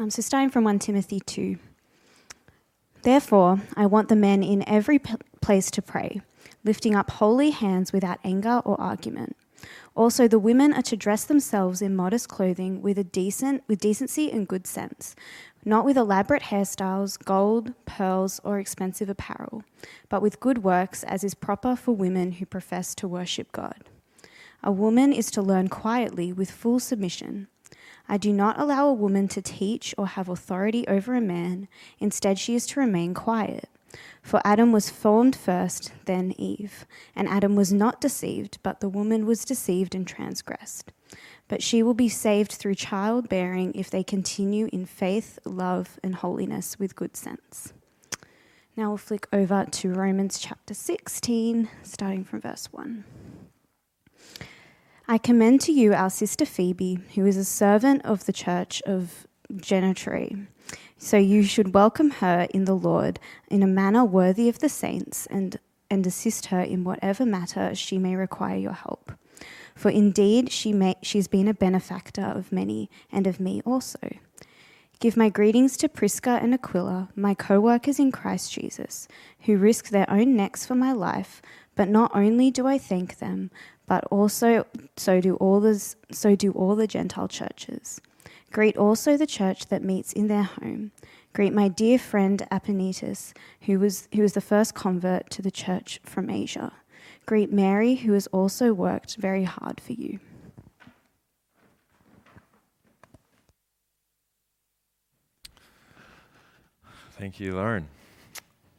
Um, so, starting from 1 Timothy 2. Therefore, I want the men in every place to pray, lifting up holy hands without anger or argument. Also, the women are to dress themselves in modest clothing with a decent, with decency and good sense, not with elaborate hairstyles, gold, pearls, or expensive apparel, but with good works, as is proper for women who profess to worship God. A woman is to learn quietly with full submission. I do not allow a woman to teach or have authority over a man. Instead, she is to remain quiet. For Adam was formed first, then Eve. And Adam was not deceived, but the woman was deceived and transgressed. But she will be saved through childbearing if they continue in faith, love, and holiness with good sense. Now we'll flick over to Romans chapter 16, starting from verse 1. I commend to you our sister Phoebe, who is a servant of the church of Cenchreae. So you should welcome her in the Lord in a manner worthy of the saints and, and assist her in whatever matter she may require your help. For indeed she may, she's been a benefactor of many and of me also. Give my greetings to Prisca and Aquila, my co workers in Christ Jesus, who risk their own necks for my life. But not only do I thank them, but also so do all the, so do all the Gentile churches. Greet also the church that meets in their home. Greet my dear friend Epaenetus, who was, who was the first convert to the church from Asia. Greet Mary, who has also worked very hard for you. Thank you, Lauren.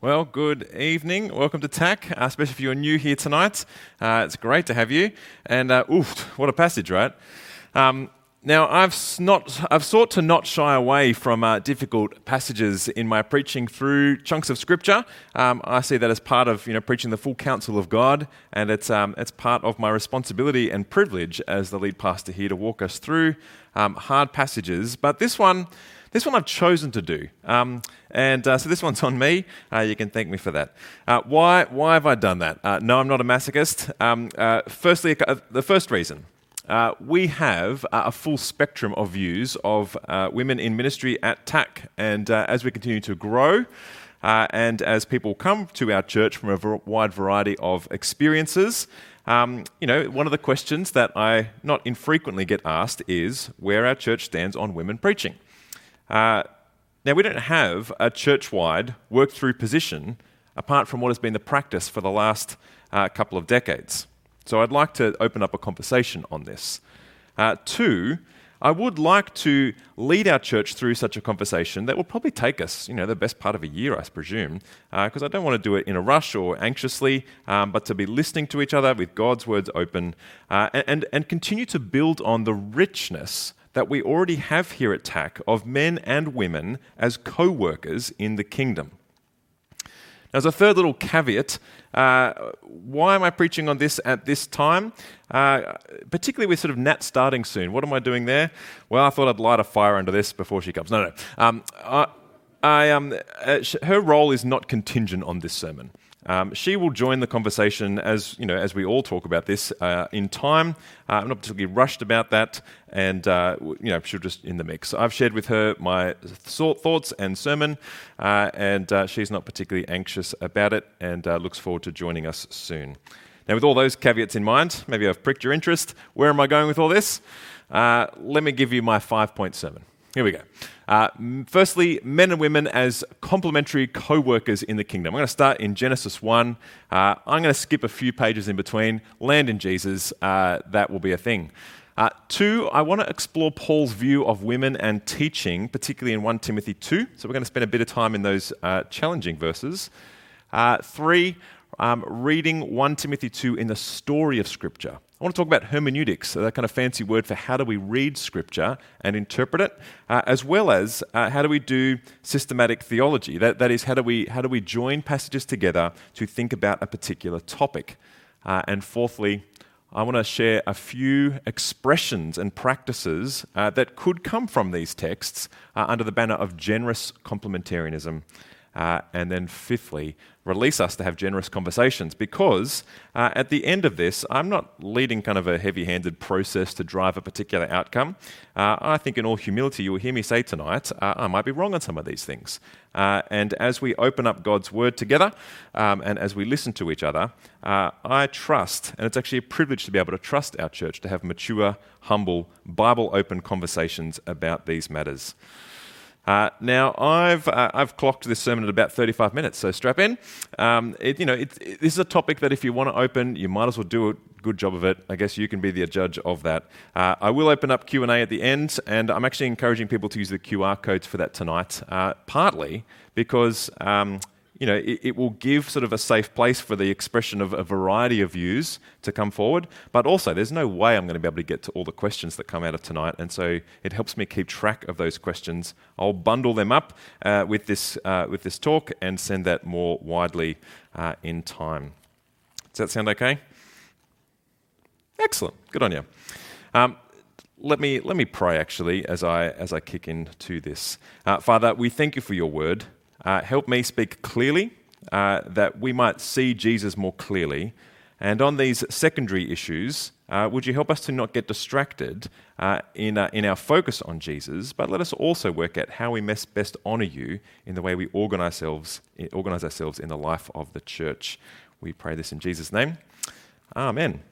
Well, good evening. Welcome to TAC, uh, especially if you're new here tonight. Uh, it's great to have you. And uh, oof, what a passage, right? Um, now, I've, not, I've sought to not shy away from uh, difficult passages in my preaching through chunks of Scripture. Um, I see that as part of you know, preaching the full counsel of God, and it's, um, it's part of my responsibility and privilege as the lead pastor here to walk us through um, hard passages. But this one, this one I've chosen to do. Um, and uh, so this one's on me. Uh, you can thank me for that. Uh, why, why have I done that? Uh, no, I'm not a masochist. Um, uh, firstly, uh, the first reason. we have a full spectrum of views of women in ministry at TAC. And as we continue to grow, and as people come to our church from a wide variety of experiences, um, you know, one of the questions that I not infrequently get asked is where our church stands on women preaching. Uh, now, we don't have a church wide work through position apart from what has been the practice for the last uh, couple of decades. So, I'd like to open up a conversation on this. Uh, two, I would like to lead our church through such a conversation that will probably take us, you know, the best part of a year, I presume, because uh, I don't want to do it in a rush or anxiously, um, but to be listening to each other with God's words open uh, and, and continue to build on the richness that we already have here at TAC of men and women as co workers in the kingdom. Now, as a third little caveat, uh, why am I preaching on this at this time? Uh, particularly with sort of Nat starting soon. What am I doing there? Well, I thought I'd light a fire under this before she comes. No, no. Um, I, I, um, uh, her role is not contingent on this sermon. Um, she will join the conversation as you know as we all talk about this uh, in time. Uh, I'm not particularly rushed about that, and uh, you know she'll just in the mix. I've shared with her my thoughts and sermon, uh, and uh, she's not particularly anxious about it, and uh, looks forward to joining us soon. Now, with all those caveats in mind, maybe I've pricked your interest. Where am I going with all this? let me give you my five-point sermon. Here we go. Uh, firstly, men and women as complementary co workers in the kingdom. I'm going to start in Genesis 1. Uh, I'm going to skip a few pages in between, land in Jesus. Uh, that will be a thing. Uh, two, I want to explore Paul's view of women and teaching, particularly in 1 Timothy 2. So we're going to spend a bit of time in those uh, challenging verses. Uh, three, um, reading 1 Timothy 2 in the story of Scripture. I want to talk about hermeneutics, that kind of fancy word for how do we read Scripture and interpret it, uh, as well as uh, how do we do systematic theology. That, that is, how do, we, how do we join passages together to think about a particular topic. Uh, and fourthly, I want to share a few expressions and practices uh, that could come from these texts uh, under the banner of generous complementarianism. Uh, and then, fifthly, release us to have generous conversations because uh, at the end of this, I'm not leading kind of a heavy handed process to drive a particular outcome. Uh, I think, in all humility, you will hear me say tonight, uh, I might be wrong on some of these things. Uh, and as we open up God's word together um, and as we listen to each other, uh, I trust, and it's actually a privilege to be able to trust our church to have mature, humble, Bible open conversations about these matters. Uh, now, I've, uh, I've clocked this sermon at about 35 minutes, so strap in. Um, it, you know, it, it, this is a topic that if you want to open, you might as well do a good job of it. I guess you can be the judge of that. Uh, I will open up Q&A at the end, and I'm actually encouraging people to use the QR codes for that tonight, uh, partly because um, you know, it, it, will give sort of a safe place for the expression of a variety of views to come forward. But also, there's no way I'm going to be able to get to all the questions that come out of tonight. And so it helps me keep track of those questions. I'll bundle them up uh, with, this, uh, with this talk and send that more widely uh, in time. Does that sound okay? Excellent. Good on you. Um, let me, let me pray actually as I, as I kick into this. Uh, Father, we thank you for your word. Uh, help me speak clearly, uh, that we might see Jesus more clearly. And on these secondary issues, uh, would you help us to not get distracted uh, in, uh, in our focus on Jesus, but let us also work at how we best honour you in the way we organise ourselves, organise ourselves in the life of the church. We pray this in Jesus' name. Amen.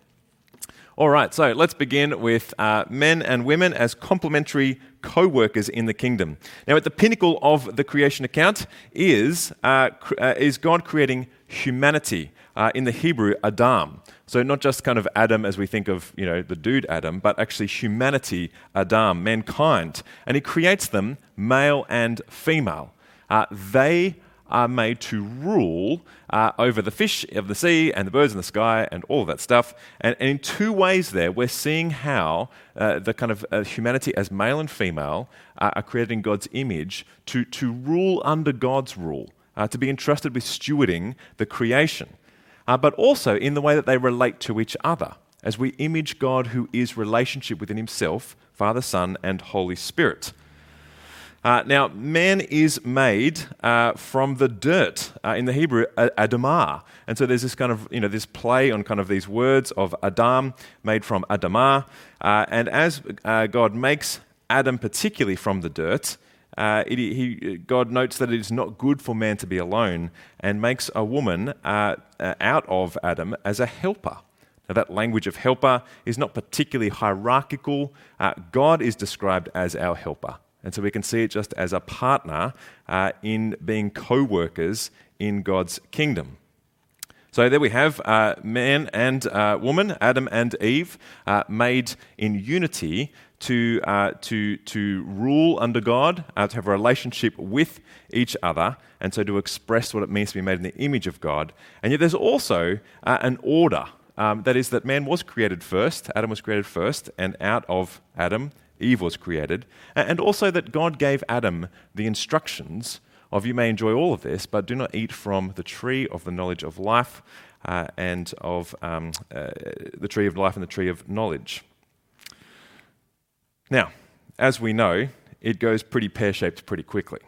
All right, so let's begin with uh, men and women as complementary co workers in the kingdom. Now, at the pinnacle of the creation account is, uh, cr- uh, is God creating humanity. Uh, in the Hebrew, Adam. So not just kind of Adam as we think of, you know, the dude Adam, but actually humanity, Adam, mankind. And he creates them male and female. Uh, they are made to rule uh, over the fish of the sea and the birds in the sky and all of that stuff. And, and in two ways, there, we're seeing how uh, the kind of uh, humanity as male and female uh, are created in God's image to, to rule under God's rule, uh, to be entrusted with stewarding the creation, uh, but also in the way that they relate to each other. As we image God, who is relationship within Himself, Father, Son, and Holy Spirit. Uh, now, man is made uh, from the dirt. Uh, in the Hebrew, Adamah. And so there's this kind of, you know, this play on kind of these words of Adam, made from Adamah. Uh, and as uh, God makes Adam particularly from the dirt, uh, it, he, God notes that it is not good for man to be alone and makes a woman out of Adam as a helper. Now, that language of helper is not particularly hierarchical. God is described as our helper. And so we can see it just as a partner uh, in being co workers in God's kingdom. So there we have uh, man and uh, woman, Adam and Eve, uh, made in unity to, uh, to, to rule under God, uh, to have a relationship with each other, and so to express what it means to be made in the image of God. And yet there's also an order. Um, that is, that man was created first, Adam was created first, and out of Adam Eve was created, and also that God gave Adam the instructions of you may enjoy all of this, but do not eat from the tree of the knowledge of life uh, and of um, uh, the tree of life and the tree of knowledge. Now, as we know, it goes pretty pear shaped pretty quickly.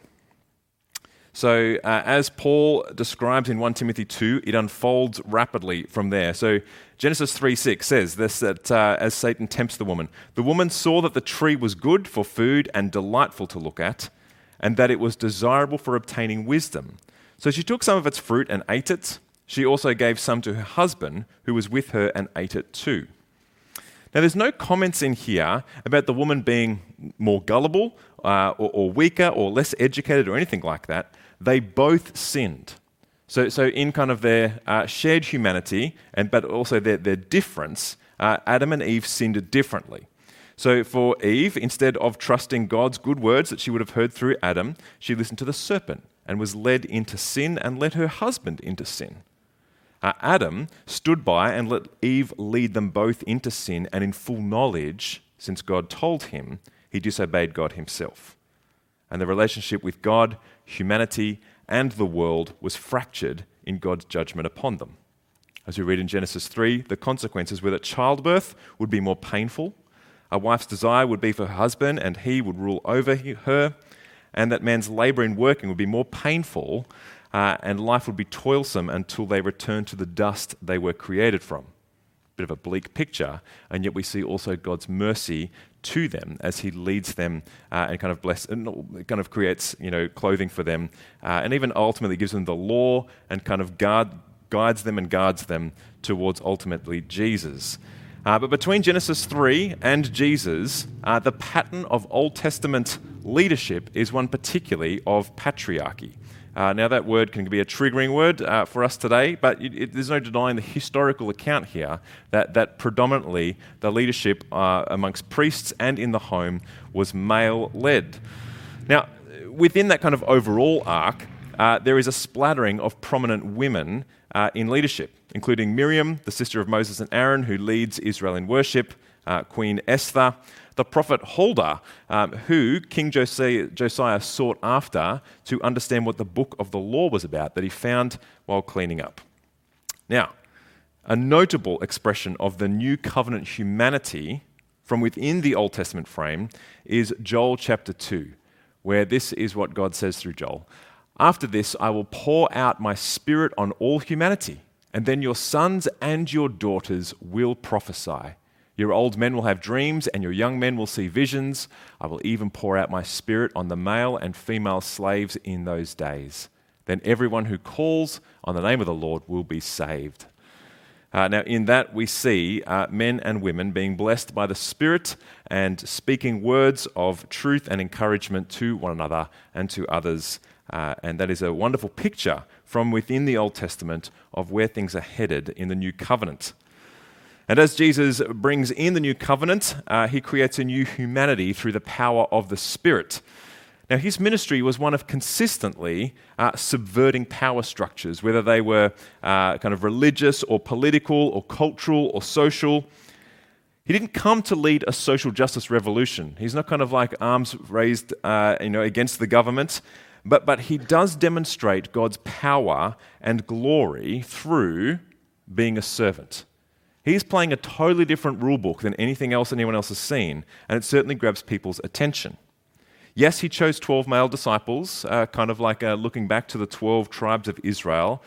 So, uh, as Paul describes in 1 Timothy 2, it unfolds rapidly from there. So, Genesis 3 6 says this that uh, as Satan tempts the woman, the woman saw that the tree was good for food and delightful to look at, and that it was desirable for obtaining wisdom. So, she took some of its fruit and ate it. She also gave some to her husband, who was with her, and ate it too. Now, there's no comments in here about the woman being more gullible uh, or, or weaker or less educated or anything like that they both sinned. So, so in kind of their uh, shared humanity, and, but also their, their difference, uh, Adam and Eve sinned differently. So for Eve, instead of trusting God's good words that she would have heard through Adam, she listened to the serpent and was led into sin and led her husband into sin. Uh, Adam stood by and let Eve lead them both into sin, and in full knowledge, since God told him, he disobeyed God himself. And the relationship with God humanity, and the world was fractured in God's judgment upon them. As we read in Genesis 3, the consequences were that childbirth would be more painful, a wife's desire would be for her husband, and he would rule over her, and that man's labor in working would be more painful, uh, and life would be toilsome until they returned to the dust they were created from. Bit of a bleak picture, and yet we see also God's mercy to them as He leads them uh, and kind of bless and kind of creates you know clothing for them, uh, and even ultimately gives them the law and kind of guard, guides them and guards them towards ultimately Jesus. Uh, but between Genesis 3 and Jesus, uh, the pattern of Old Testament leadership is one particularly of patriarchy. Uh, now, that word can be a triggering word uh, for us today, but it, it, there's no denying the historical account here that, that predominantly the leadership uh, amongst priests and in the home was male led. Now, within that kind of overall arc, uh, there is a splattering of prominent women uh, in leadership, including Miriam, the sister of Moses and Aaron, who leads Israel in worship, uh, Queen Esther, the prophet Huldah, um, who King Josiah, Josiah sought after to understand what the book of the law was about that he found while cleaning up. Now, a notable expression of the new covenant humanity from within the Old Testament frame is Joel chapter 2, where this is what God says through Joel After this, I will pour out my spirit on all humanity, and then your sons and your daughters will prophesy. Your old men will have dreams, and your young men will see visions. I will even pour out my spirit on the male and female slaves in those days. Then everyone who calls on the name of the Lord will be saved. Uh, now, in that, we see uh, men and women being blessed by the Spirit and speaking words of truth and encouragement to one another and to others. Uh, and that is a wonderful picture from within the Old Testament of where things are headed in the new covenant. And as Jesus brings in the new covenant, uh, he creates a new humanity through the power of the Spirit. Now, his ministry was one of consistently uh, subverting power structures, whether they were uh, kind of religious or political or cultural or social. He didn't come to lead a social justice revolution. He's not kind of like arms raised uh, you know, against the government, but, but he does demonstrate God's power and glory through being a servant. He's playing a totally different rule book than anything else anyone else has seen, and it certainly grabs people's attention. Yes, he chose 12 male disciples, uh, kind of like uh, looking back to the 12 tribes of Israel,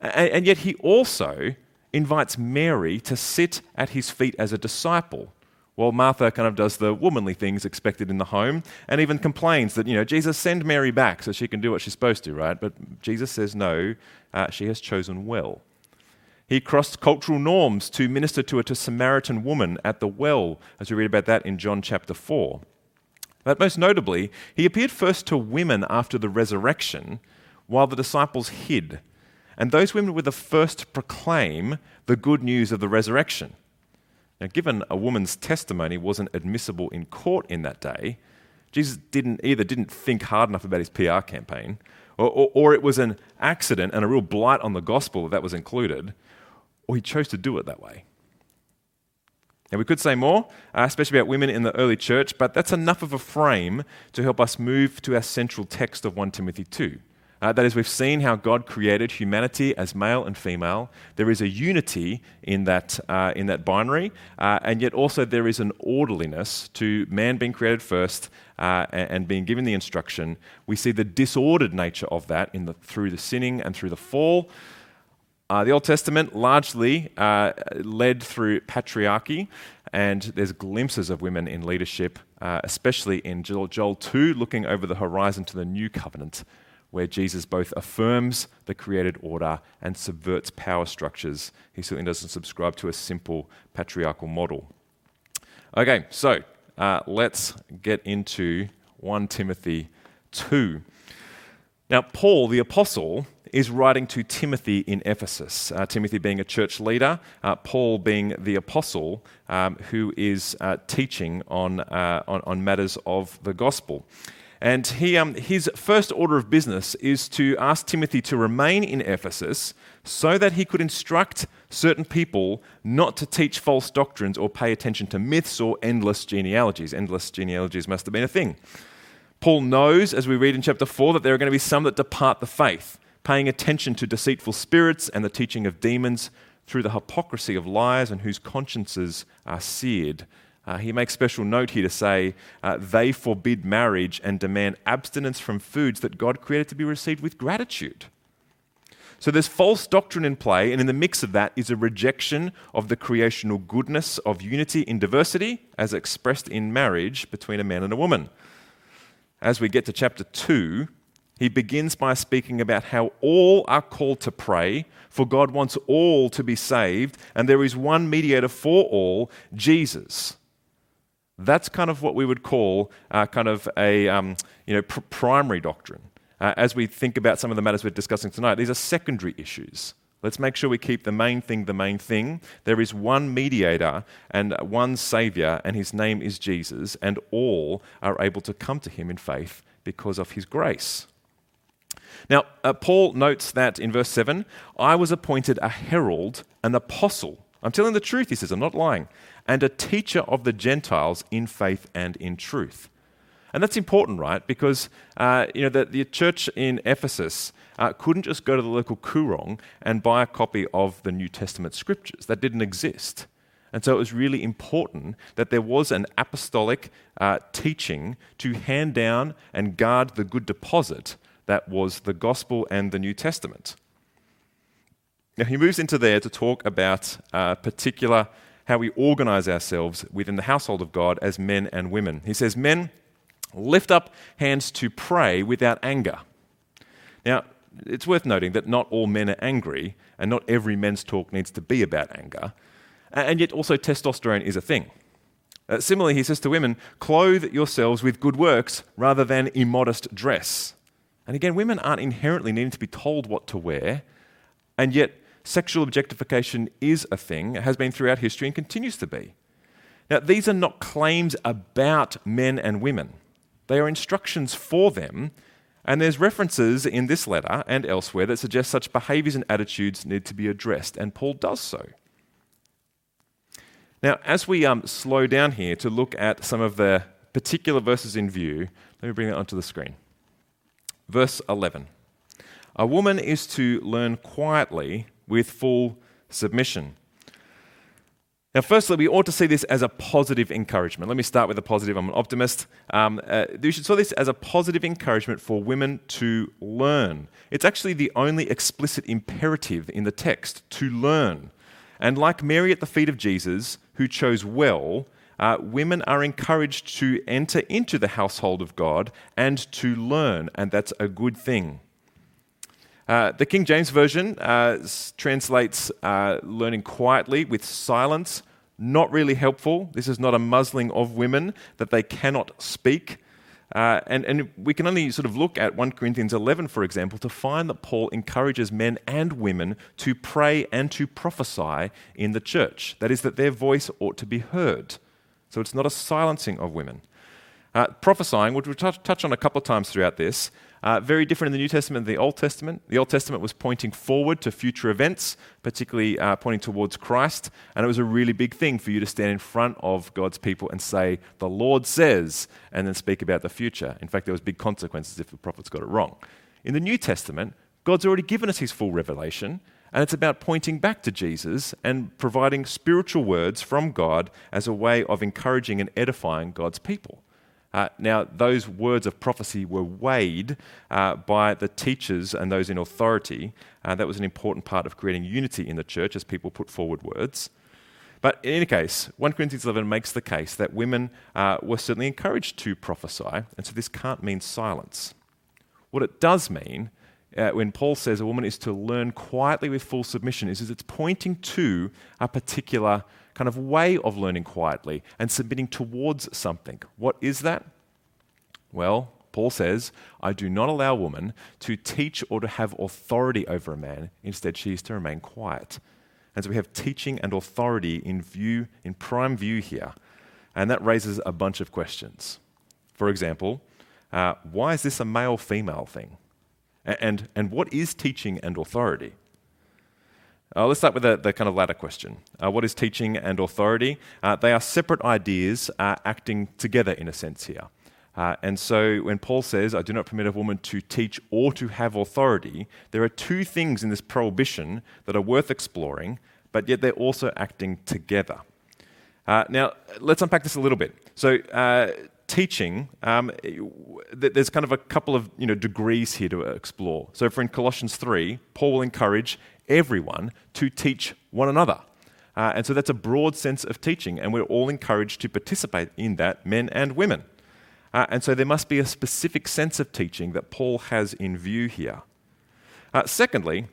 and, and yet he also invites Mary to sit at his feet as a disciple, while Martha kind of does the womanly things expected in the home and even complains that, you know, Jesus, send Mary back so she can do what she's supposed to, right? But Jesus says, no, uh, she has chosen well. He crossed cultural norms to minister to a Samaritan woman at the well, as we read about that in John chapter 4. But most notably, he appeared first to women after the resurrection, while the disciples hid. And those women were the first to proclaim the good news of the resurrection. Now, given a woman's testimony wasn't admissible in court in that day, Jesus didn't either didn't think hard enough about his PR campaign, or, or, or it was an accident and a real blight on the gospel that, that was included, or he chose to do it that way. Now, we could say more, uh, especially about women in the early church, but that's enough of a frame to help us move to our central text of 1 Timothy 2. Uh, that is, we've seen how God created humanity as male and female. There is a unity in that, uh, in that binary, uh, and yet also there is an orderliness to man being created first uh, and, and, being given the instruction. We see the disordered nature of that in the, through the sinning and through the fall. Uh, the Old Testament largely uh, led through patriarchy, and there's glimpses of women in leadership, uh, especially in Joel, Joel 2, looking over the horizon to the new covenant, where Jesus both affirms the created order and subverts power structures. He certainly doesn't subscribe to a simple patriarchal model. Okay, so uh, let's get into 1 Timothy 2. Now, Paul, the apostle, is writing to Timothy in Ephesus. Uh, Timothy being a church leader, uh, Paul being the apostle um, who is uh, teaching on, uh, on, on, matters of the gospel. And he, um, his first order of business is to ask Timothy to remain in Ephesus so that he could instruct certain people not to teach false doctrines or pay attention to myths or endless genealogies. Endless genealogies must have been a thing. Paul knows, as we read in chapter 4, that there are going to be some that depart the faith paying attention to deceitful spirits and the teaching of demons through the hypocrisy of liars and whose consciences are seared. Uh, he makes special note here to say uh, they forbid marriage and demand abstinence from foods that God created to be received with gratitude. So there's false doctrine in play, and in the mix of that is a rejection of the creational goodness of unity in diversity as expressed in marriage between a man and a woman. As we get to chapter 2, he begins by speaking about how all are called to pray, for God wants all to be saved, and there is one mediator for all, Jesus. That's kind of what we would call uh, kind of a um, you know, pr- primary doctrine uh, as we think about some of the matters we're discussing tonight, these are secondary issues. Let's make sure we keep the main thing the main thing. There is one mediator and one Savior, and his name is Jesus, and all are able to come to him in faith because of his grace. Now, uh, Paul notes that in verse 7 I was appointed a herald, an apostle. I'm telling the truth, he says, I'm not lying, and a teacher of the Gentiles in faith and in truth. And that's important, right? Because uh, you know the, the, church in Ephesus uh, couldn't just go to the local Koorong and buy a copy of the New Testament scriptures. That didn't exist. And so it was really important that there was an apostolic uh, teaching to hand down and guard the good deposit that was the gospel and the New Testament. Now he moves into there to talk about uh, particular how we organize ourselves within the household of God as men and women. He says, Men, Lift up hands to pray without anger. Now, it's worth noting that not all men are angry, and not every men's talk needs to be about anger. And yet, also, testosterone is a thing. Uh, similarly, he says to women, clothe yourselves with good works rather than immodest dress. And again, women aren't inherently needing to be told what to wear, and yet, sexual objectification is a thing, it has been throughout history and continues to be. Now, these are not claims about men and women. They are instructions for them, and there's references in this letter and elsewhere that suggest such behaviors and attitudes need to be addressed, and Paul does so. Now, as we um, slow down here to look at some of the particular verses in view, let me bring that onto the screen. Verse 11 A woman is to learn quietly with full submission. Now, firstly, we ought to see this as a positive encouragement. Let me start with a positive. I'm an optimist. Um, uh, you should see this as a positive encouragement for women to learn. It's actually the only explicit imperative in the text to learn. And like Mary at the feet of Jesus, who chose well, uh, women are encouraged to enter into the household of God and to learn, and that's a good thing. Uh, the King James Version uh, translates uh, learning quietly with silence. Not really helpful. This is not a muzzling of women that they cannot speak. Uh, and, and we can only sort of look at 1 Corinthians 11, for example, to find that Paul encourages men and women to pray and to prophesy in the church. That is, that their voice ought to be heard. So it's not a silencing of women. Uh, prophesying, which we'll touch, touch on a couple of times throughout this, uh, very different in the New Testament than the Old Testament. The Old Testament was pointing forward to future events, particularly uh, pointing towards Christ, and it was a really big thing for you to stand in front of God's people and say, "The Lord says," and then speak about the future. In fact, there was big consequences if the prophets got it wrong. In the New Testament, God's already given us His full revelation, and it's about pointing back to Jesus and providing spiritual words from God as a way of encouraging and edifying God's people. Uh, now, those words of prophecy were weighed uh, by the teachers and those in authority. Uh, that was an important part of creating unity in the church as people put forward words. But in any case, 1 Corinthians 11 makes the case that women uh, were certainly encouraged to prophesy, and so this can't mean silence. What it does mean uh, when Paul says a woman is to learn quietly with full submission is, is it's pointing to a particular kind of way of learning quietly and submitting towards something. What is that? Well, Paul says, I do not allow woman to teach or to have authority over a man. Instead, she is to remain quiet. And so we have teaching and authority in view, in prime view here. And that raises a bunch of questions. For example, uh, why is this a male female thing? And, and what is teaching and authority? Uh, let's start with the, the, kind of latter question. Uh, what is teaching and authority? Uh, they are separate ideas uh, acting together in a sense here. Uh, and so when Paul says, I do not permit a woman to teach or to have authority, there are two things in this prohibition that are worth exploring, but yet they're also acting together. Uh, now, let's unpack this a little bit. So, teaching, um, there's kind of a couple of you know, degrees here to explore. So, for in Colossians 3, Paul will encourage everyone to teach one another. Uh, and so that's a broad sense of teaching, and we're all encouraged to participate in that, men and women. Uh, and so there must be a specific sense of teaching that Paul has in view here. Uh, secondly,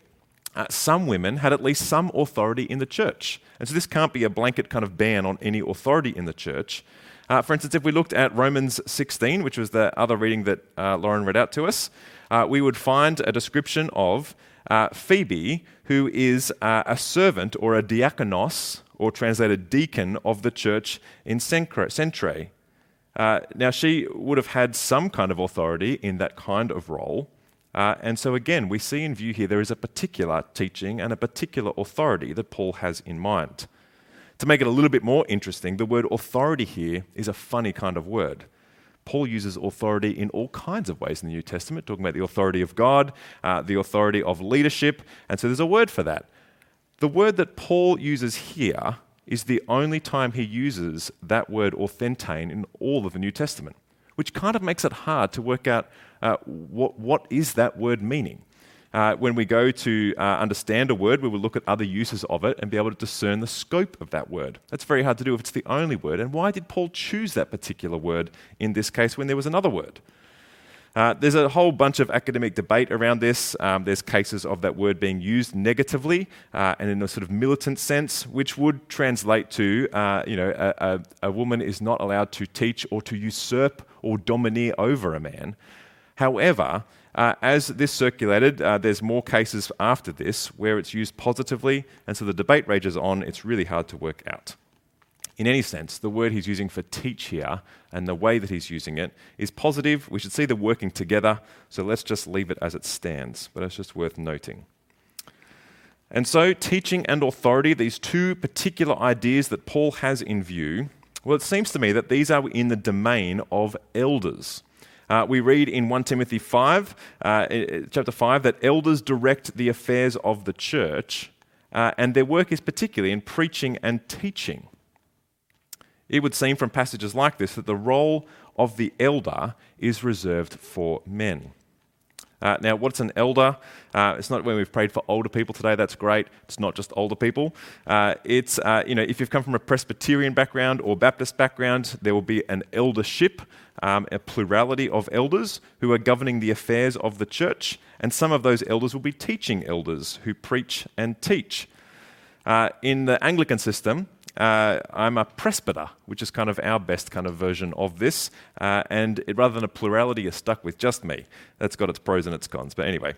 uh, some women had at least some authority in the church. And so this can't be a blanket kind of ban on any authority in the church. Uh, for instance, if we looked at Romans 16, which was the other reading that uh, Lauren read out to us, uh, we would find a description of uh, Phoebe, who is uh, a servant or a diakonos, or translated deacon, of the church in Cenchreae. Uh, now, she would have had some kind of authority in that kind of role. And so, again, we see in view here there is a particular teaching and a particular authority that Paul has in mind. To make it a little bit more interesting, the word authority here is a funny kind of word. Paul uses authority in all kinds of ways in the New Testament, talking about the authority of God, uh, the authority of leadership, and so there's a word for that. The word that Paul uses here is the only time he uses that word authentane in all of the New Testament, which kind of makes it hard to work out uh, what, what is that word meaning. Uh, when we go to uh, understand a word, we will look at other uses of it and be able to discern the scope of that word. That's very hard to do if it's the only word. And why did Paul choose that particular word in this case when there was another word? Uh, there's a whole bunch of academic debate around this. Um, there's cases of that word being used negatively uh, and in a sort of militant sense, which would translate to, uh, you know, a, a, a, woman is not allowed to teach or to usurp or domineer over a man. However, uh, as this circulated, uh, there's more cases after this where it's used positively, and so the debate rages on. It's really hard to work out. In any sense, the word he's using for teach here and the way that he's using it is positive. We should see them working together, so let's just leave it as it stands, but it's just worth noting. And so, teaching and authority, these two particular ideas that Paul has in view, well, it seems to me that these are in the domain of elders. Uh, we read in 1 Timothy 5, uh, chapter 5, that elders direct the affairs of the church, uh, and their work is particularly in preaching and teaching. It would seem from passages like this that the role of the elder is reserved for men. Uh, now, what's an elder? Uh, it's not when we've prayed for older people today. That's great. It's not just older people. Uh, it's uh, you know if you've come from a Presbyterian background or Baptist background, there will be an eldership, um, a plurality of elders who are governing the affairs of the church, and some of those elders will be teaching elders who preach and teach. Uh, in the Anglican system, uh, I'm a presbyter, which is kind of our best kind of version of this. Uh, and it, rather than a plurality, you're stuck with just me. That's got its pros and its cons. But anyway.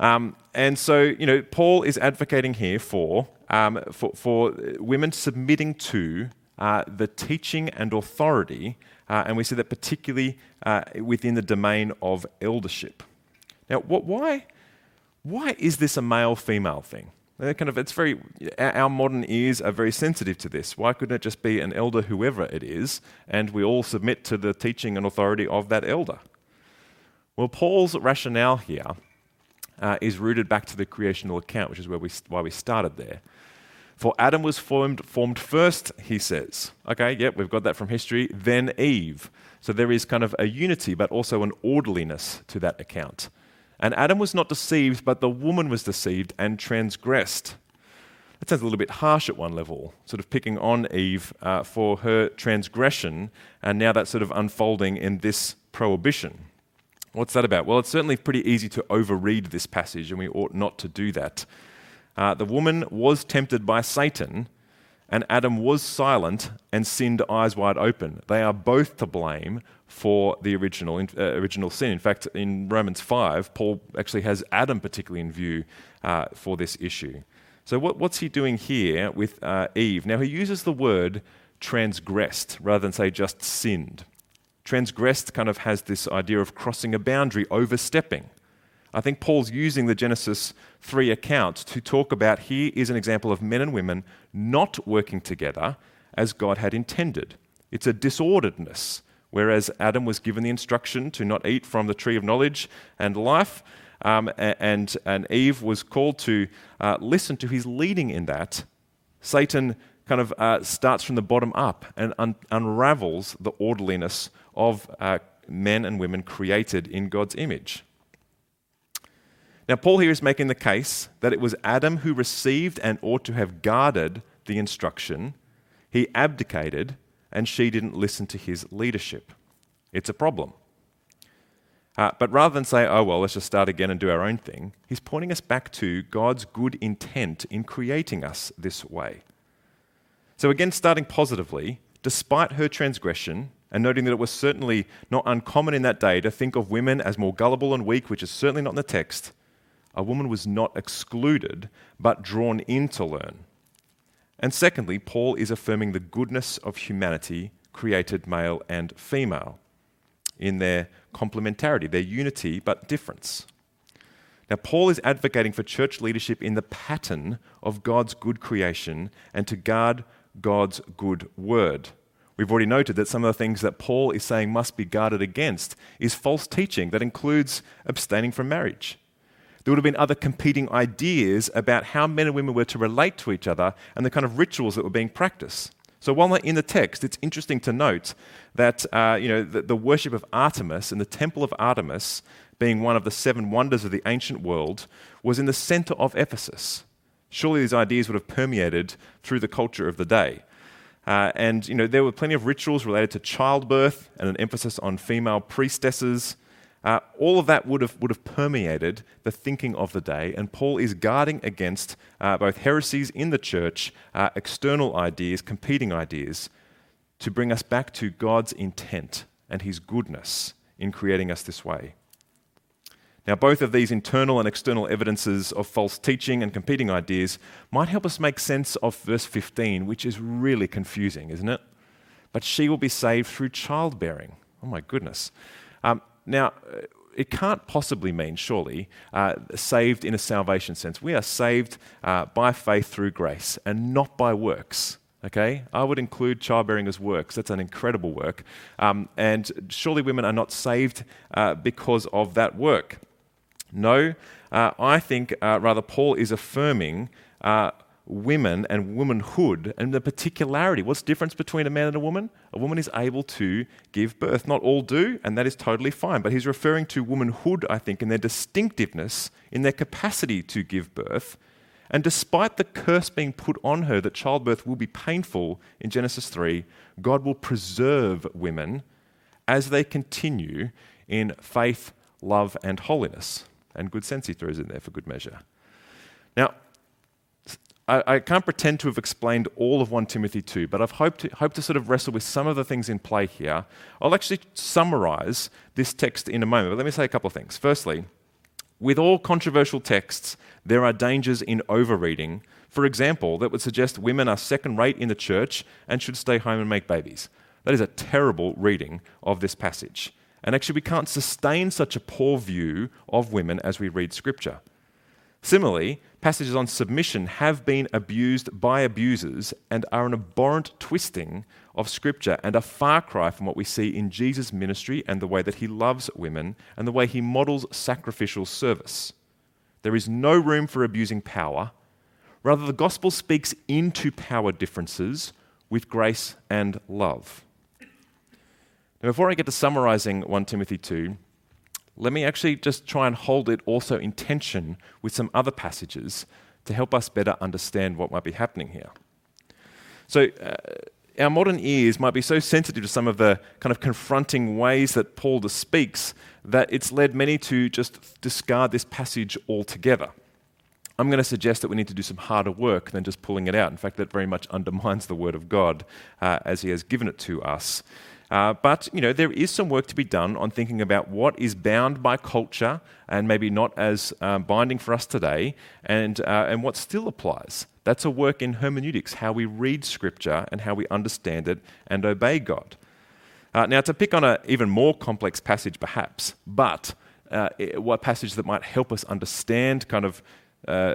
Um, and so, you know, Paul is advocating here for, um, for, for, women submitting to uh, the teaching and authority. Uh, and we see that particularly uh, within the domain of eldership. Now, what, why, why is this a male female thing? They're kind of, it's very, our modern ears are very sensitive to this. Why couldn't it just be an elder, whoever it is, and we all submit to the teaching and authority of that elder? Well, Paul's rationale here uh, is rooted back to the creational account, which is where we, why we started there. For Adam was formed, formed first, he says. Okay, yep, we've got that from history. Then Eve. So there is kind of a unity, but also an orderliness to that account. And Adam was not deceived, but the woman was deceived and transgressed. That sounds a little bit harsh at one level, sort of picking on Eve uh, for her transgression, and now that's sort of unfolding in this prohibition. What's that about? Well, it's certainly pretty easy to overread this passage, and we ought not to do that. Uh, the woman was tempted by Satan, and Adam was silent and sinned eyes wide open. They are both to blame for the original, uh, original sin. In fact, in Romans 5, Paul actually has Adam particularly in view uh, for this issue. So, what, what's he doing here with uh, Eve? Now, he uses the word transgressed rather than say just sinned. Transgressed kind of has this idea of crossing a boundary, overstepping. I think Paul's using the Genesis 3 account to talk about here is an example of men and women not working together as God had intended. It's a disorderedness whereas Adam was given the instruction to not eat from the tree of knowledge and life, um, and, and Eve was called to uh, listen to his leading in that. Satan kind of uh, starts from the bottom up and un- unravels the orderliness of uh, men and women created in God's image. Now, Paul here is making the case that it was Adam who received and ought to have guarded the instruction. He abdicated, and she didn't listen to his leadership. It's a problem. Uh, but rather than say, oh, well, let's just start again and do our own thing, he's pointing us back to God's good intent in creating us this way. So, again, starting positively, despite her transgression, and noting that it was certainly not uncommon in that day to think of women as more gullible and weak, which is certainly not in the text, a woman was not excluded, but drawn in to learn. And secondly, Paul is affirming the goodness of humanity, created male and female, in their complementarity, their unity but difference. Now, Paul is advocating for church leadership in the pattern of God's good creation and to guard God's good word. We've already noted that some of the things that Paul is saying must be guarded against is false teaching that includes abstaining from marriage. There would have been other competing ideas about how men and women were to relate to each other and the kind of rituals that were being practiced. So while in the text, it's interesting to note that uh, you know, the, the worship of Artemis and the temple of Artemis, being one of the seven wonders of the ancient world, was in the center of Ephesus. Surely these ideas would have permeated through the culture of the day. Uh, and you know, there were plenty of rituals related to childbirth and an emphasis on female priestesses. Uh, all of that would have, would have permeated the thinking of the day, and Paul is guarding against uh, both heresies in the church, uh, external ideas, competing ideas, to bring us back to God's intent and his goodness in creating us this way. Now, both of these internal and external evidences of false teaching and competing ideas might help us make sense of verse 15, which is really confusing, isn't it? But she will be saved through childbearing. Oh my goodness. Um, now, uh, it can't possibly mean, surely, uh, saved in a salvation sense. We are saved uh, by faith through grace and not by works. Okay? I would include childbearing as works. That's an incredible work. Um, and surely women are not saved uh, because of that work. No, uh, I think uh, rather Paul is affirming women and womanhood and the particularity. What's the difference between a man and a woman? A woman is able to give birth. Not all do, and that is totally fine. But he's referring to womanhood, I think, in their distinctiveness, in their capacity to give birth. And despite the curse being put on her that childbirth will be painful in Genesis 3, God will preserve women as they continue in faith, love, and holiness. And good sense he throws in there for good measure. Now, I, I, can't pretend to have explained all of 1 Timothy 2, but I've hoped to, hoped to sort of wrestle with some of the things in play here. I'll actually summarize this text in a moment, but let me say a couple of things. Firstly, with all controversial texts, there are dangers in overreading. For example, that would suggest women are second rate in the church and should stay home and make babies. That is a terrible reading of this passage. And actually, we can't sustain such a poor view of women as we read Scripture. Similarly, passages on submission have been abused by abusers and are an abhorrent twisting of Scripture and a far cry from what we see in Jesus' ministry and the way that he loves women and the way he models sacrificial service. There is no room for abusing power. Rather, the gospel speaks into power differences with grace and love. Now, before I get to summarizing 1 Timothy 2, let me actually just try and hold it also in tension with some other passages to help us better understand what might be happening here. So, uh, our modern ears might be so sensitive to some of the kind of confronting ways that Paul speaks that it's led many to just discard this passage altogether. I'm going to suggest that we need to do some harder work than just pulling it out. In fact, that very much undermines the Word of God uh, as He has given it to us. Uh, but you know there is some work to be done on thinking about what is bound by culture and maybe not as um, binding for us today, and uh, and what still applies. That's a work in hermeneutics, how we read Scripture and how we understand it and obey God. Uh, now, to pick on an even more complex passage, perhaps, but uh, what passage that might help us understand kind of uh,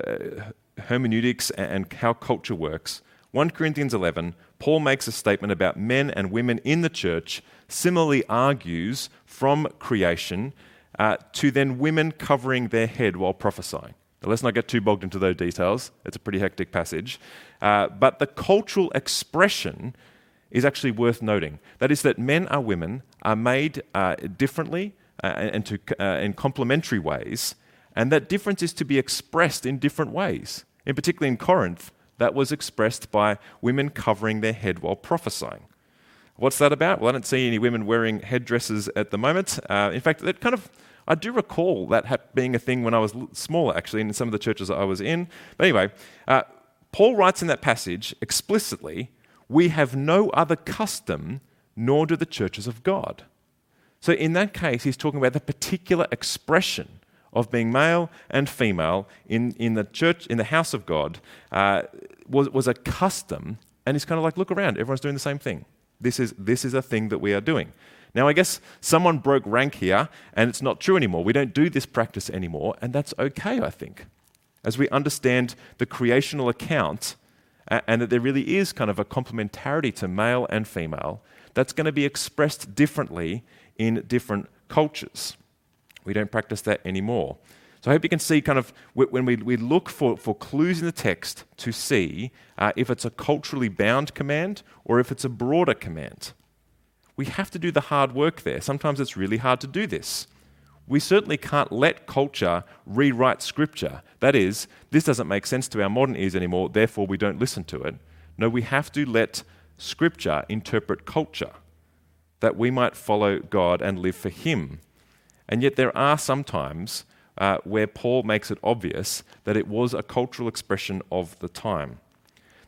hermeneutics and how culture works. 1 Corinthians 11 Paul makes a statement about men and women in the church, similarly argues from creation uh, to then women covering their head while prophesying. Now, let's not get too bogged into those details. It's a pretty hectic passage. Uh, but the cultural expression is actually worth noting. That is, that men and women are made uh, differently uh, and to, uh, in complementary ways, and that difference is to be expressed in different ways. In particular, in Corinth, that was expressed by women covering their head while prophesying. What's that about? Well, I don't see any women wearing headdresses at the moment. Uh, in fact, that kind of I do recall that being a thing when I was smaller, actually, in some of the churches I was in. But anyway, uh, Paul writes in that passage explicitly, "We have no other custom, nor do the churches of God." So in that case, he's talking about the particular expression of being male and female in, in the church, in the house of God, uh, was, was a custom. And he's kind of like, look around, everyone's doing the same thing. This is, this is a thing that we are doing. Now, I guess someone broke rank here, and it's not true anymore. We don't do this practice anymore, and that's okay, I think. As we understand the creational account, and that there really is kind of a complementarity to male and female, that's going to be expressed differently in different cultures. We don't practice that anymore. So I hope you can see kind of when we, we look for, for clues in the text to see uh, if it's a culturally bound command or if it's a broader command. We have to do the hard work there. Sometimes it's really hard to do this. We certainly can't let culture rewrite scripture. That is, this doesn't make sense to our modern ears anymore, therefore we don't listen to it. No, we have to let scripture interpret culture that we might follow God and live for Him. And yet, there are some times uh, where Paul makes it obvious that it was a cultural expression of the time.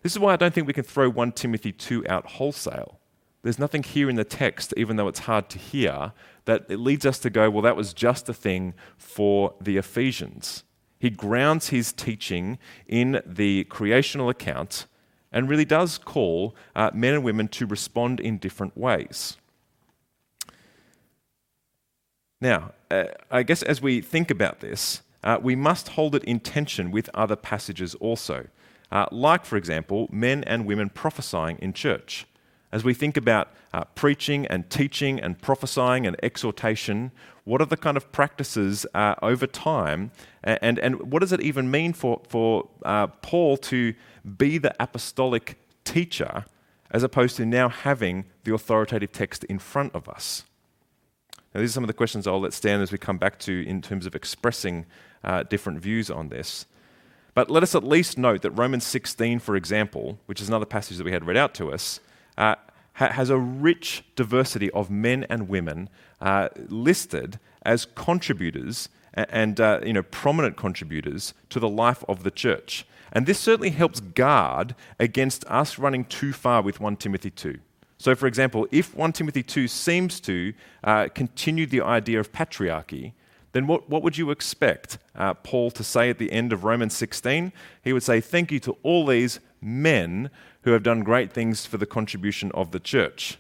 This is why I don't think we can throw 1 Timothy 2 out wholesale. There's nothing here in the text, even though it's hard to hear, that it leads us to go, well, that was just a thing for the Ephesians. He grounds his teaching in the creational account and really does call uh, men and women to respond in different ways. Now, uh, I guess as we think about this, uh, we must hold it in tension with other passages also. Uh, like, for example, men and women prophesying in church. As we think about uh, preaching and teaching and prophesying and exhortation, what are the kind of practices uh, over time? And, and what does it even mean for, for uh, Paul to be the apostolic teacher as opposed to now having the authoritative text in front of us? Now, these are some of the questions I'll let stand as we come back to in terms of expressing uh, different views on this. But let us at least note that Romans 16, for example, which is another passage that we had read out to us, uh, ha- has a rich diversity of men and women uh, listed as contributors and uh, you know, prominent contributors to the life of the church. And this certainly helps guard against us running too far with 1 Timothy 2. So, for example, if 1 Timothy 2 seems to uh, continue the idea of patriarchy, then what, what would you expect uh, Paul to say at the end of Romans 16? He would say, Thank you to all these men who have done great things for the contribution of the church.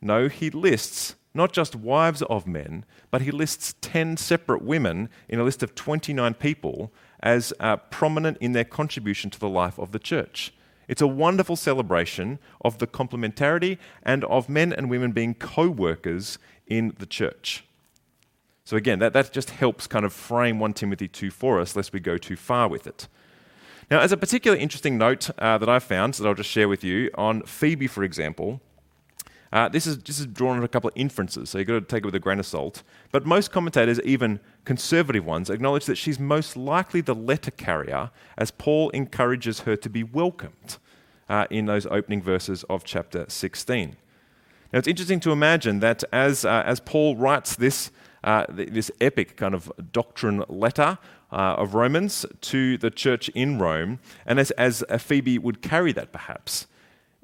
No, he lists not just wives of men, but he lists 10 separate women in a list of 29 people as uh, prominent in their contribution to the life of the church. It's a wonderful celebration of the complementarity and of men and women being co workers in the church. So, again, that, that just helps kind of frame 1 Timothy 2 for us, lest we go too far with it. Now, as a particularly interesting note uh, that I found that I'll just share with you on Phoebe, for example, uh, this, is, this is drawn on a couple of inferences, so you've got to take it with a grain of salt. But most commentators, even conservative ones, acknowledge that she's most likely the letter carrier as Paul encourages her to be welcomed uh, in those opening verses of chapter 16. Now, it's interesting to imagine that as, uh, as Paul writes this, uh, this epic kind of doctrine letter uh, of Romans to the church in Rome, and as, as Phoebe would carry that perhaps,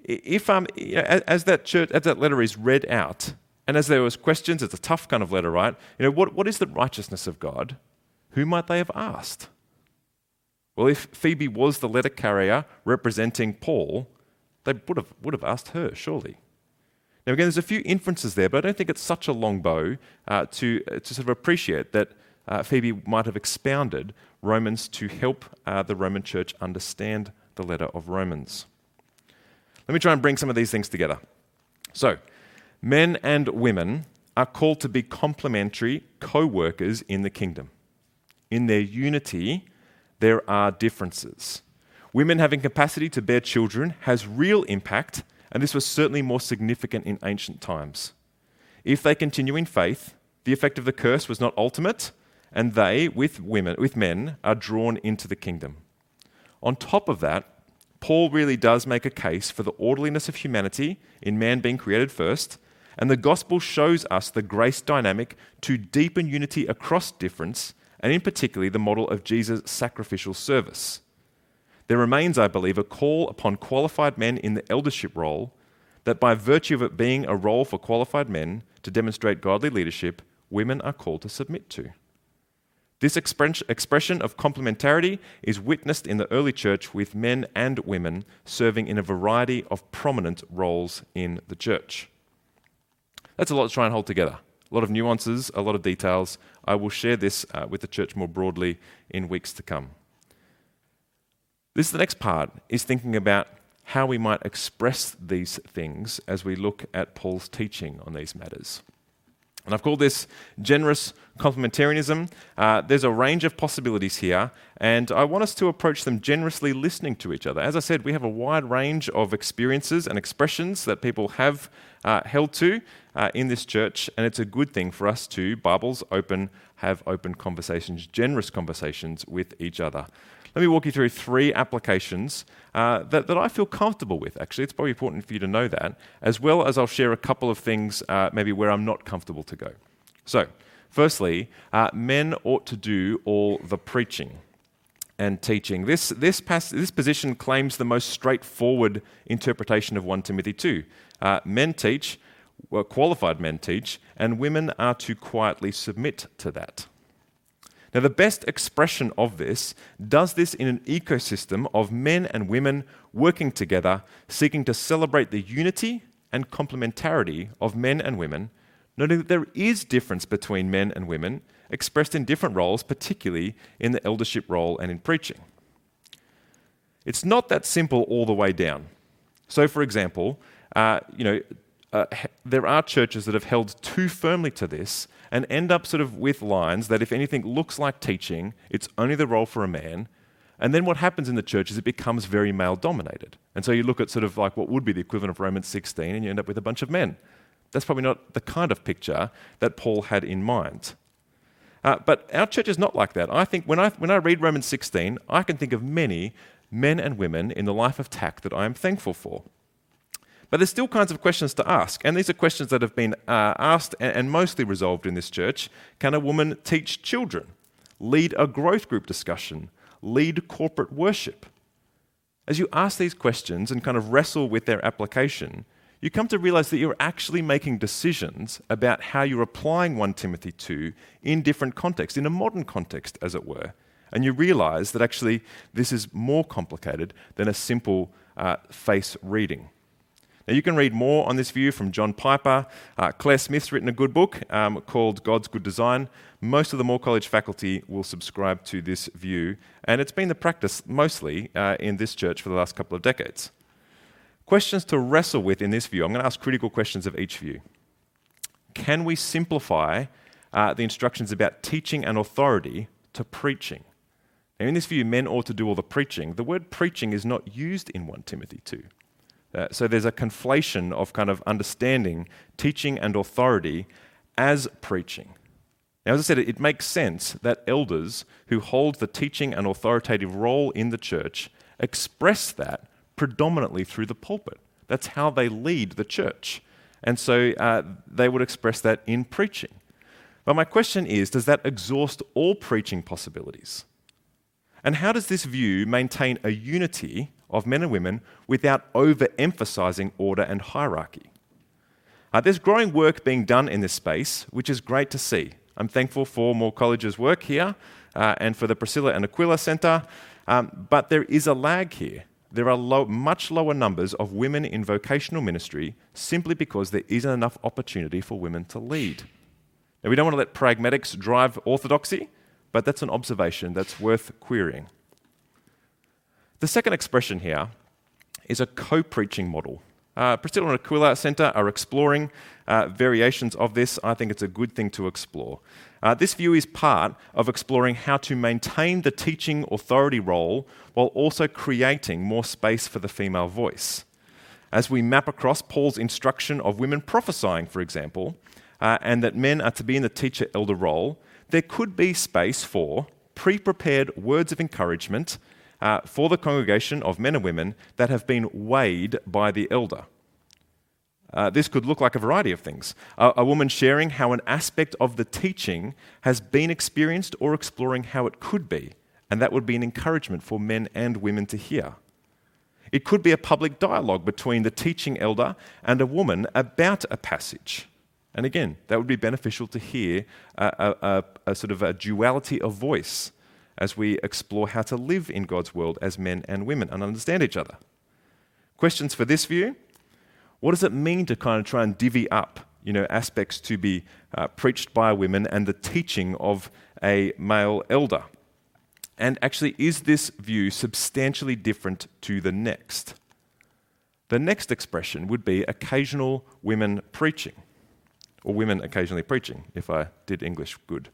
if um, as that church, as that letter is read out, and as there was questions, it's a tough kind of letter, right? You know, what, what is the righteousness of God? Who might they have asked? Well, if Phoebe was the letter carrier representing Paul, they would have, would have asked her, surely. Now, again, there's a few inferences there, but I don't think it's such a long bow uh, to, uh, to sort of appreciate that uh, Phoebe might have expounded Romans to help uh, the Roman church understand the letter of Romans. Let me try and bring some of these things together. So, men and women are called to be complementary co workers in the kingdom. In their unity, there are differences. Women having capacity to bear children has real impact, and this was certainly more significant in ancient times. If they continue in faith, the effect of the curse was not ultimate, and they, with women, with men, are drawn into the kingdom. On top of that, Paul really does make a case for the orderliness of humanity in man being created first, and the gospel shows us the grace dynamic to deepen unity across difference, and in particular the model of Jesus' sacrificial service. There remains, I believe, a call upon qualified men in the eldership role that by virtue of it being a role for qualified men to demonstrate godly leadership, women are called to submit to. This expression of complementarity is witnessed in the early church with men and women serving in a variety of prominent roles in the church. That's a lot to try and hold together. A lot of nuances, a lot of details. I will share this uh, with the church more broadly in weeks to come. This the next part is thinking about how we might express these things as we look at Paul's teaching on these matters. And I've called this generous complementarianism. Uh, there's a range of possibilities here, and I want us to approach them generously listening to each other. As I said, we have a wide range of experiences and expressions that people have uh, held to uh, in this church, and it's a good thing for us to, Bibles open, have open conversations, generous conversations with each other. Let me walk you through three applications uh, that, that I feel comfortable with, actually. It's probably important for you to know that, as well as I'll share a couple of things uh, maybe where I'm not comfortable to go. So, firstly, uh, men ought to do all the preaching and teaching. This, this, pas- this position claims the most straightforward interpretation of 1 Timothy 2. Uh, men teach, well, qualified men teach, and women are to quietly submit to that. Now, the best expression of this does this in an ecosystem of men and women working together, seeking to celebrate the unity and complementarity of men and women, noting that there is difference between men and women, expressed in different roles, particularly in the eldership role and in preaching. It's not that simple all the way down. So, for example, uh, you know, uh, there are churches that have held too firmly to this and end up sort of with lines that, if anything looks like teaching, it's only the role for a man. And then what happens in the church is it becomes very male dominated. And so you look at sort of like what would be the equivalent of Romans 16 and you end up with a bunch of men. That's probably not the kind of picture that Paul had in mind. Uh, but our church is not like that. I think when I, when I read Romans 16, I can think of many men and women in the life of TAC that I am thankful for. But there's still kinds of questions to ask, and these are questions that have been uh, asked and, and mostly resolved in this church. Can a woman teach children, lead a growth group discussion, lead corporate worship? As you ask these questions and kind of wrestle with their application, you come to realize that you're actually making decisions about how you're applying 1 Timothy 2 in different contexts, in a modern context, as it were. And you realize that actually this is more complicated than a simple uh, face reading. Now, you can read more on this view from John Piper. Uh, Claire Smith's written a good book um, called God's Good Design. Most of the Moore College faculty will subscribe to this view, and it's been the practice mostly uh, in this church for the last couple of decades. Questions to wrestle with in this view. I'm going to ask critical questions of each view. Can we simplify uh, the instructions about teaching and authority to preaching? Now, in this view, men ought to do all the preaching. The word preaching is not used in 1 Timothy 2. Uh, so there's a conflation of kind of understanding teaching and authority as preaching. Now, as I said, it, makes sense that elders who hold the teaching and authoritative role in the church express that predominantly through the pulpit. That's how they lead the church. And so uh, they would express that in preaching. But my question is does that exhaust all preaching possibilities? And how does this view maintain a unity of men and women without overemphasizing order and hierarchy. Uh, there's growing work being done in this space, which is great to see. I'm thankful for Moore College's work here uh, and for the Priscilla and Aquila Centre, um, but there is a lag here. There are low, much lower numbers of women in vocational ministry simply because there isn't enough opportunity for women to lead. Now, we don't want to let pragmatics drive orthodoxy, but that's an observation that's worth querying. The second expression here is a co preaching model. uh, Priscilla and Aquila Centre are exploring uh, variations of this. I think it's a good thing to explore. Uh, this view is part of exploring how to maintain the teaching authority role while also creating more space for the female voice. As we map across Paul's instruction of women prophesying, for example, uh, and that men are to be in the teacher elder role, there could be space for pre prepared words of encouragement uh, for the congregation of men and women that have been weighed by the elder. Uh, this could look like a variety of things. A, a, woman sharing how an aspect of the teaching has been experienced or exploring how it could be, and that would be an encouragement for men and women to hear. It could be a public dialogue between the teaching elder and a woman about a passage. And again, that would be beneficial to hear a, a, a sort of a duality of voice as we explore how to live in God's world as men and women and understand each other. Questions for this view? What does it mean to kind of try and divvy up, you know, aspects to be uh, preached by women and the teaching of a male elder? And actually, is this view substantially different to the next? The next expression would be occasional women preaching, or women occasionally preaching, if I did English good.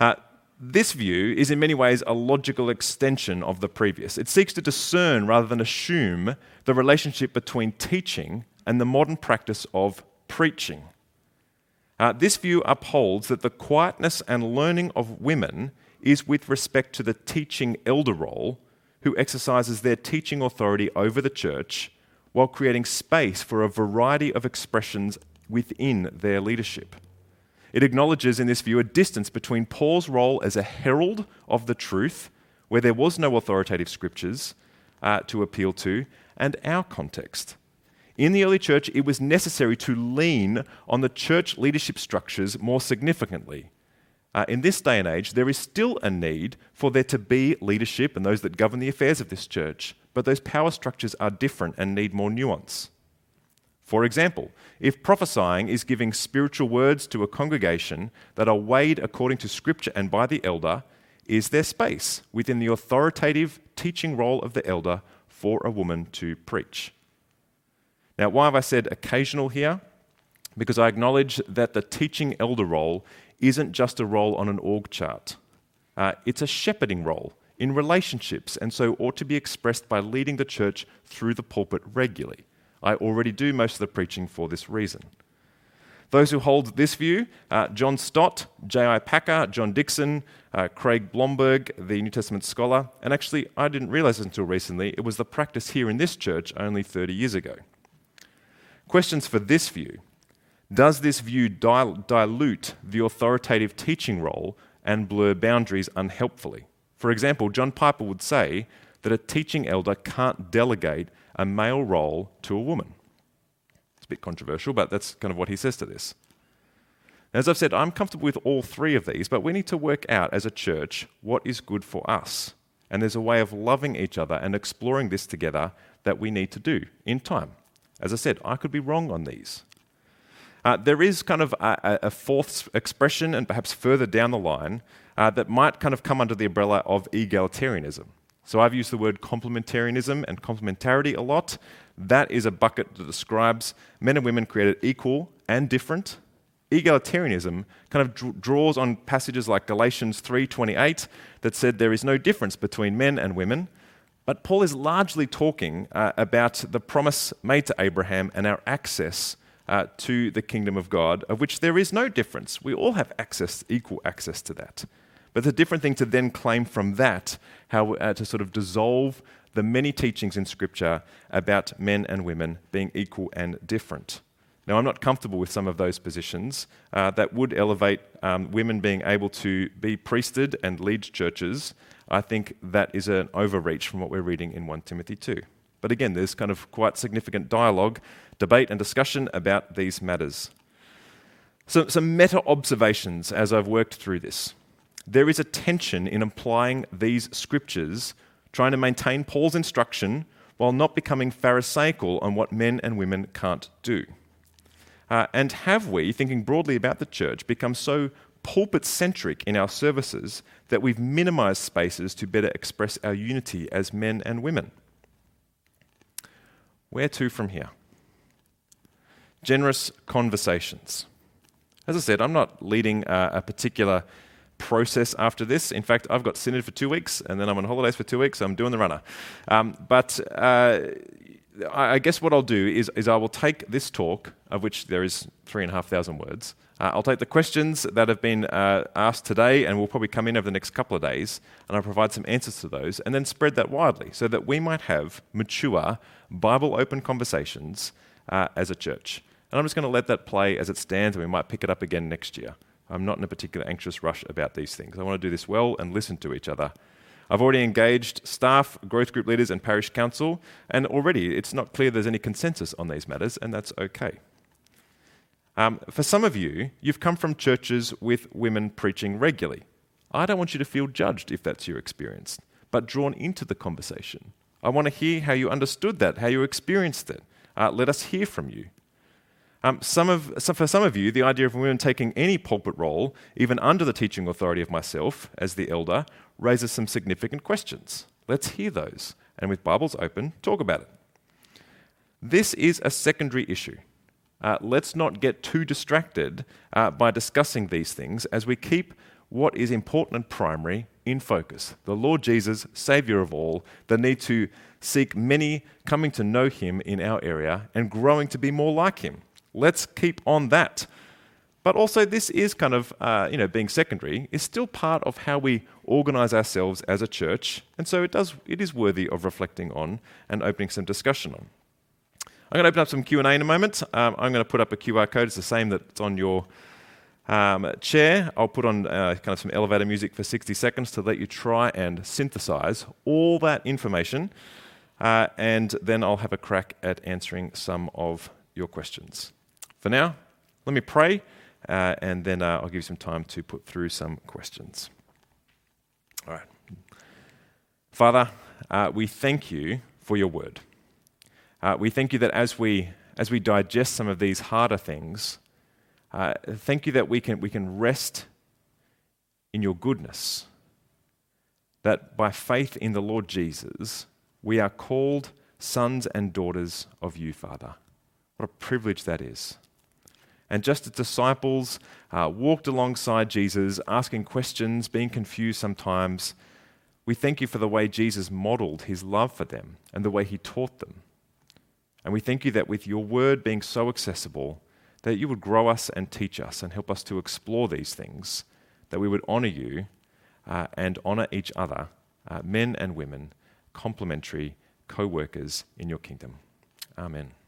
Uh, this view is in many ways a logical extension of the previous. It seeks to discern rather than assume the relationship between teaching and the modern practice of preaching. Uh, this view upholds that the quietness and learning of women is with respect to the teaching elder role, who exercises their teaching authority over the church while creating space for a variety of expressions within their leadership. It acknowledges in this view a distance between Paul's role as a herald of the truth, where there was no authoritative scriptures uh, to appeal to, and our context, in the early church, it was necessary to lean on the church leadership structures more significantly. Uh, in this day and age, there is still a need for there to be leadership and those that govern the affairs of this church, but those power structures are different and need more nuance. For example, if prophesying is giving spiritual words to a congregation that are weighed according to Scripture and by the elder, is there space within the authoritative teaching role of the elder for a woman to preach? Now, why have I said occasional here? Because I acknowledge that the teaching elder role isn't just a role on an org chart, uh, it's a shepherding role in relationships, and so ought to be expressed by leading the church through the pulpit regularly. I already do most of the preaching for this reason. Those who hold this view uh, John Stott, J.I. Packer, John Dixon, uh, Craig Blomberg, the New Testament scholar, and actually, I didn't realize until recently, it was the practice here in this church only 30 years ago. Questions for this view Does this view dil- dilute the authoritative teaching role and blur boundaries unhelpfully? For example, John Piper would say that a teaching elder can't delegate a male role to a woman. It's a bit controversial, but that's kind of what he says to this. As I've said, I'm comfortable with all three of these, but we need to work out as a church what is good for us. And there's a way of loving each other and exploring this together that we need to do in time. As I said, I could be wrong on these. Uh, there is kind of a, a, fourth expression, and perhaps further down the line, uh, that might kind of come under the umbrella of egalitarianism. So I've used the word complementarianism and complementarity a lot. That is a bucket that describes men and women created equal and different. Egalitarianism kind of dr- draws on passages like Galatians 3:28 that said there is no difference between men and women, but Paul is largely talking uh, about the promise made to Abraham and our access uh, to the kingdom of God, of which there is no difference. We all have access, equal access to that. But it's a different thing to then claim from that how uh, to sort of dissolve the many teachings in Scripture about men and women being equal and different. Now, I'm not comfortable with some of those positions uh, that would elevate um, women being able to be priested and lead churches I think that is an overreach from what we're reading in 1 Timothy 2. But again, there's kind of quite significant dialogue, debate, and discussion about these matters. So, some meta observations as I've worked through this. There is a tension in applying these scriptures, trying to maintain Paul's instruction while not becoming Pharisaical on what men and women can't do. Uh, and have we, thinking broadly about the church, become so pulpit centric in our services that we've minimized spaces to better express our unity as men and women. Where to from here? generous conversations. As I said, I'm not leading a, a particular process after this. In fact, I've got synod for two weeks, and then I'm on holidays for two weeks. So I'm doing the runner. Um, but uh, I guess what I'll do is, is I will take this talk, of which there is three and a half thousand words. Uh, I'll take the questions that have been uh, asked today, and will probably come in over the next couple of days, and I'll provide some answers to those, and then spread that widely so that we might have mature, Bible open conversations uh, as a church. And I'm just going to let that play as it stands, and we might pick it up again next year. I'm not in a particular anxious rush about these things. I want to do this well and listen to each other. I've already engaged staff, growth group leaders, and parish council, and already it's not clear there's any consensus on these matters, and that's okay. Um, for some of you, you've come from churches with women preaching regularly. I don't want you to feel judged if that's your experience, but drawn into the conversation. I want to hear how you understood that, how you experienced it. Uh, let us hear from you. Um, some of, so for some of you, the idea of women taking any pulpit role, even under the teaching authority of myself as the elder, raises some significant questions. Let's hear those, and with Bibles open, talk about it. This is a secondary issue. Uh, let's not get too distracted uh, by discussing these things as we keep what is important and primary in focus the Lord Jesus, Saviour of all, the need to seek many coming to know Him in our area and growing to be more like Him. Let's keep on that. But also, this is kind of, uh, you know, being secondary, is still part of how we organize ourselves as a church. And so it, does, it is worthy of reflecting on and opening some discussion on. I'm going to open up some Q&A in a moment. Um, I'm going to put up a QR code. It's the same that's on your um, chair. I'll put on uh, kind of some elevator music for 60 seconds to let you try and synthesize all that information. Uh, and then I'll have a crack at answering some of your questions. For now, let me pray, uh, and then uh, I'll give you some time to put through some questions. All right. Father, uh, we thank you for your word. Uh, we thank you that as we, as we digest some of these harder things, uh, thank you that we can, we can rest in your goodness. That by faith in the Lord Jesus, we are called sons and daughters of you, Father. What a privilege that is. And just as disciples uh, walked alongside Jesus, asking questions, being confused sometimes, we thank you for the way Jesus modeled his love for them and the way he taught them. And we thank you that with your word being so accessible, that you would grow us and teach us and help us to explore these things, that we would honor you uh, and honor each other, uh, men and women, complementary co workers in your kingdom. Amen.